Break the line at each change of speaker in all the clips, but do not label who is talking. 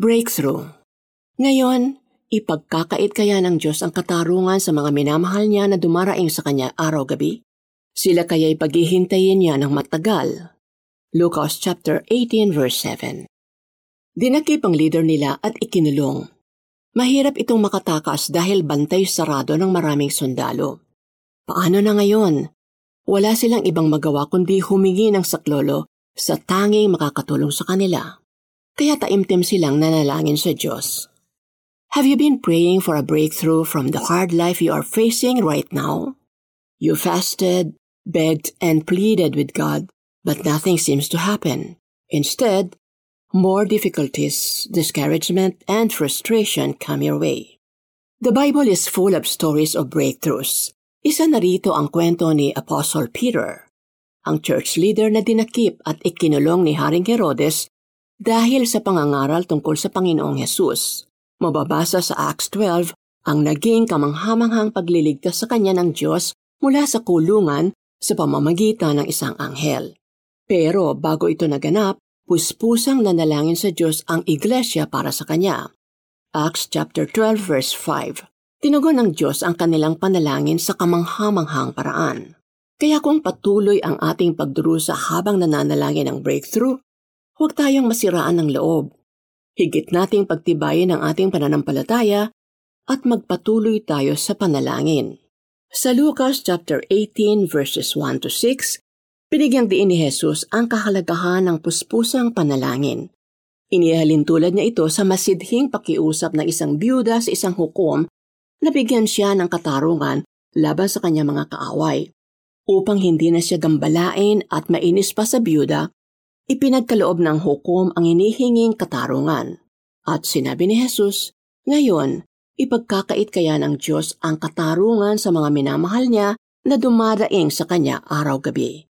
Breakthrough Ngayon, ipagkakait kaya ng Diyos ang katarungan sa mga minamahal niya na dumaraing sa kanya araw-gabi? Sila kaya'y paghihintayin niya ng matagal. Lucas chapter 18 verse 7 Dinakip ang leader nila at ikinulong. Mahirap itong makatakas dahil bantay sarado ng maraming sundalo. Paano na ngayon? Wala silang ibang magawa kundi humingi ng saklolo sa tanging makakatulong sa kanila. Kaya taimtim silang nanalangin sa Diyos. Have you been praying for a breakthrough from the hard life you are facing right now? You fasted, begged, and pleaded with God, but nothing seems to happen. Instead, more difficulties, discouragement, and frustration come your way. The Bible is full of stories of breakthroughs, isa na rito ang kwento ni Apostle Peter, ang church leader na dinakip at ikinulong ni Haring Herodes dahil sa pangangaral tungkol sa Panginoong Hesus. Mababasa sa Acts 12 ang naging kamanghamanghang pagliligtas sa kanya ng Diyos mula sa kulungan sa pamamagitan ng isang anghel. Pero bago ito naganap, puspusang nanalangin sa Diyos ang iglesia para sa kanya. Acts chapter 12 verse 5 Tinugon ng Diyos ang kanilang panalangin sa kamanghamanghang paraan. Kaya kung patuloy ang ating pagdurusa habang nananalangin ng breakthrough, huwag tayong masiraan ng loob. Higit nating pagtibayin ang ating pananampalataya at magpatuloy tayo sa panalangin. Sa Lucas chapter 18 verses 1 to 6, binigyang diin ni Jesus ang kahalagahan ng puspusang panalangin. Inihalin tulad niya ito sa masidhing pakiusap ng isang byuda sa isang hukom nabigyan siya ng katarungan laban sa kanyang mga kaaway. Upang hindi na siya gambalain at mainis pa sa byuda, ipinagkaloob ng hukom ang inihinging katarungan. At sinabi ni Jesus, Ngayon, ipagkakait kaya ng Diyos ang katarungan sa mga minamahal niya na dumadaing sa kanya araw-gabi.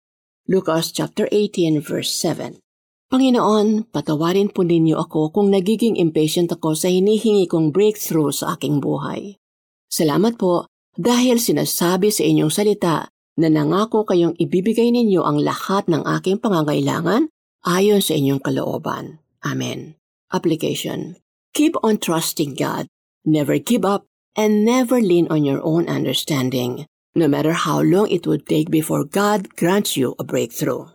Lucas chapter 18 verse 7 Panginoon, patawarin po ninyo ako kung nagiging impatient ako sa hinihingi kong breakthrough sa aking buhay. Salamat po dahil sinasabi sa inyong salita na nangako kayong ibibigay ninyo ang lahat ng aking pangangailangan ayon sa inyong kalooban. Amen. Application. Keep on trusting God. Never give up and never lean on your own understanding, no matter how long it would take before God grants you a breakthrough.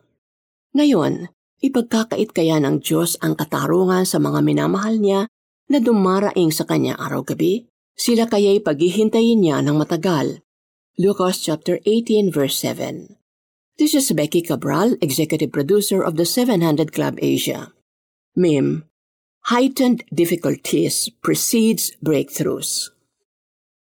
Ngayon, ipagkakait kaya ng Diyos ang katarungan sa mga minamahal niya na dumaraing sa kanya araw-gabi? Sila kaya'y paghihintayin niya ng matagal. Lucas chapter 18 verse 7. This is Becky Cabral, executive producer of the 700 Club Asia. Meme heightened difficulties precedes breakthroughs.